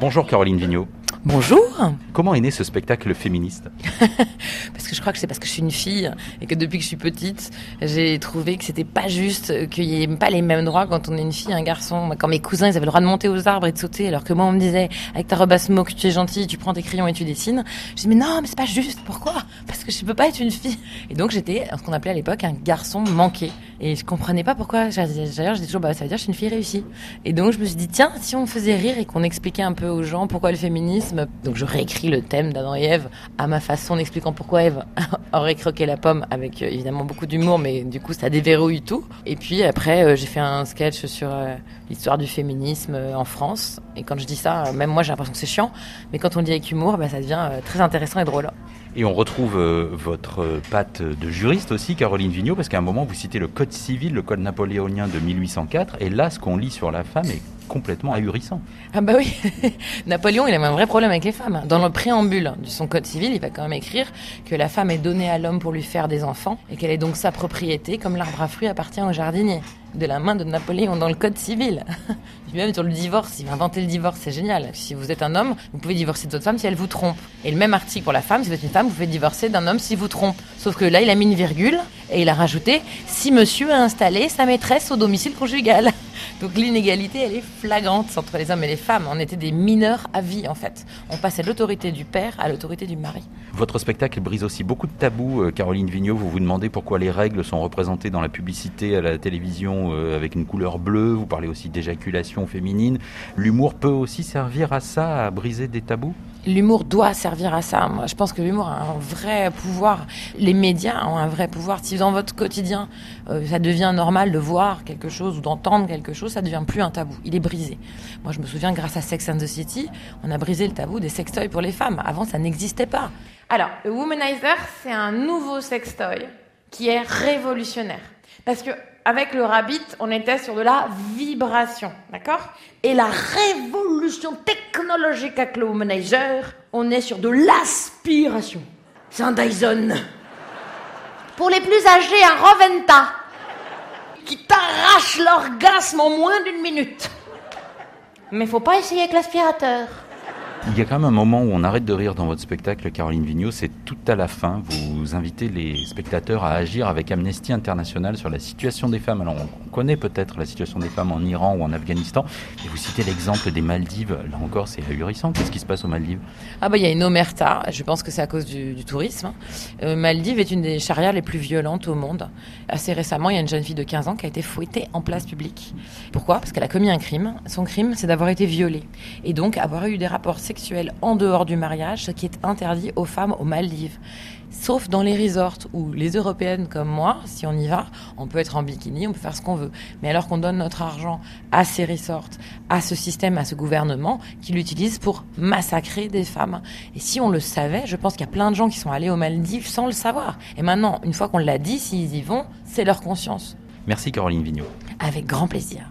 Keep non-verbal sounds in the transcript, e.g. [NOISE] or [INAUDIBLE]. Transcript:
Bonjour Caroline Vigneault. Bonjour Comment est né ce spectacle féministe? [LAUGHS] Parce que je crois que c'est parce que je suis une fille et que depuis que je suis petite, j'ai trouvé que c'était pas juste, qu'il n'y ait pas les mêmes droits quand on est une fille et un garçon. Quand mes cousins, ils avaient le droit de monter aux arbres et de sauter, alors que moi, on me disait, avec ta robe à smoke, tu es gentille, tu prends tes crayons et tu dessines. Je dis, mais non, mais c'est pas juste. Pourquoi? Parce que je peux pas être une fille. Et donc, j'étais ce qu'on appelait à l'époque un garçon manqué. Et je comprenais pas pourquoi. D'ailleurs, je dis toujours, bah, ça veut dire que je suis une fille réussie. Et donc, je me suis dit, tiens, si on faisait rire et qu'on expliquait un peu aux gens pourquoi le féminisme. Donc, je réécris le thème d'Adam et Ève à ma façon, en expliquant pourquoi Ève [LAUGHS] aurait croqué la pomme avec euh, évidemment beaucoup d'humour, mais du coup, ça déverrouille tout. Et puis après, euh, j'ai fait un sketch sur euh, l'histoire du féminisme en France. Et quand je dis ça, même moi, j'ai l'impression que c'est chiant. Mais quand on le dit avec humour, bah, ça devient très intéressant et drôle. Et on retrouve votre patte de juriste aussi, Caroline Vigneault, parce qu'à un moment, vous citez le Code civil, le Code napoléonien de 1804. Et là, ce qu'on lit sur la femme est complètement ahurissant. Ah bah oui, [LAUGHS] Napoléon, il a un vrai problème avec les femmes. Dans le préambule de son code civil, il va quand même écrire que la femme est donnée à l'homme pour lui faire des enfants et qu'elle est donc sa propriété, comme l'arbre à fruits appartient au jardinier. De la main de Napoléon dans le code civil. [LAUGHS] même sur le divorce, il va inventer le divorce, c'est génial. Si vous êtes un homme, vous pouvez divorcer de votre femme si elle vous trompe. Et le même article pour la femme, si vous êtes une femme, vous pouvez divorcer d'un homme si vous trompe. Sauf que là, il a mis une virgule et il a rajouté si monsieur a installé sa maîtresse au domicile conjugal. Donc l'inégalité, elle est flagrante entre les hommes et les femmes. On était des mineurs à vie, en fait. On passait l'autorité du père à l'autorité du mari. Votre spectacle brise aussi beaucoup de tabous. Euh, Caroline Vigneault, vous vous demandez pourquoi les règles sont représentées dans la publicité à la télévision euh, avec une couleur bleue. Vous parlez aussi d'éjaculation féminine. L'humour peut aussi servir à ça, à briser des tabous? L'humour doit servir à ça. Je pense que l'humour a un vrai pouvoir. Les médias ont un vrai pouvoir. Si dans votre quotidien, euh, ça devient normal de voir quelque chose ou d'entendre quelque chose, ça devient plus un tabou. Il est brisé. Moi, je me souviens, grâce à Sex and the City, on a brisé le tabou des sextoys pour les femmes. Avant, ça n'existait pas. Alors, le Womanizer, c'est un nouveau sextoy qui est révolutionnaire. Parce que avec le Rabbit, on était sur de la vibration, d'accord? Et la révolution technologique avec le Womanizer, on est sur de l'aspiration. C'est un Dyson. Pour les plus âgés, un Roventa qui t'arrache l'orgasme en moins d'une minute. Mais faut pas essayer avec l'aspirateur. Il y a quand même un moment où on arrête de rire dans votre spectacle, Caroline Vigneault, c'est tout à la fin. Vous invitez les spectateurs à agir avec Amnesty International sur la situation des femmes. Alors, on connaît peut-être la situation des femmes en Iran ou en Afghanistan, et vous citez l'exemple des Maldives. Là encore, c'est ahurissant. Qu'est-ce qui se passe aux Maldives? Ah bah, il y a une omerta. Je pense que c'est à cause du, tourisme. Euh, Maldives est une des charias les plus violentes au monde. Assez récemment, il y a une jeune fille de 15 ans qui a été fouettée en place publique. Pourquoi? Parce qu'elle a commis un crime. Son crime, c'est d'avoir été violée. Et donc, avoir eu des rapports sexuelle en dehors du mariage, ce qui est interdit aux femmes aux Maldives. Sauf dans les resorts où les Européennes comme moi, si on y va, on peut être en bikini, on peut faire ce qu'on veut. Mais alors qu'on donne notre argent à ces resorts, à ce système, à ce gouvernement, qui l'utilise pour massacrer des femmes. Et si on le savait, je pense qu'il y a plein de gens qui sont allés aux Maldives sans le savoir. Et maintenant, une fois qu'on l'a dit, s'ils y vont, c'est leur conscience. Merci Caroline Vigneault. Avec grand plaisir.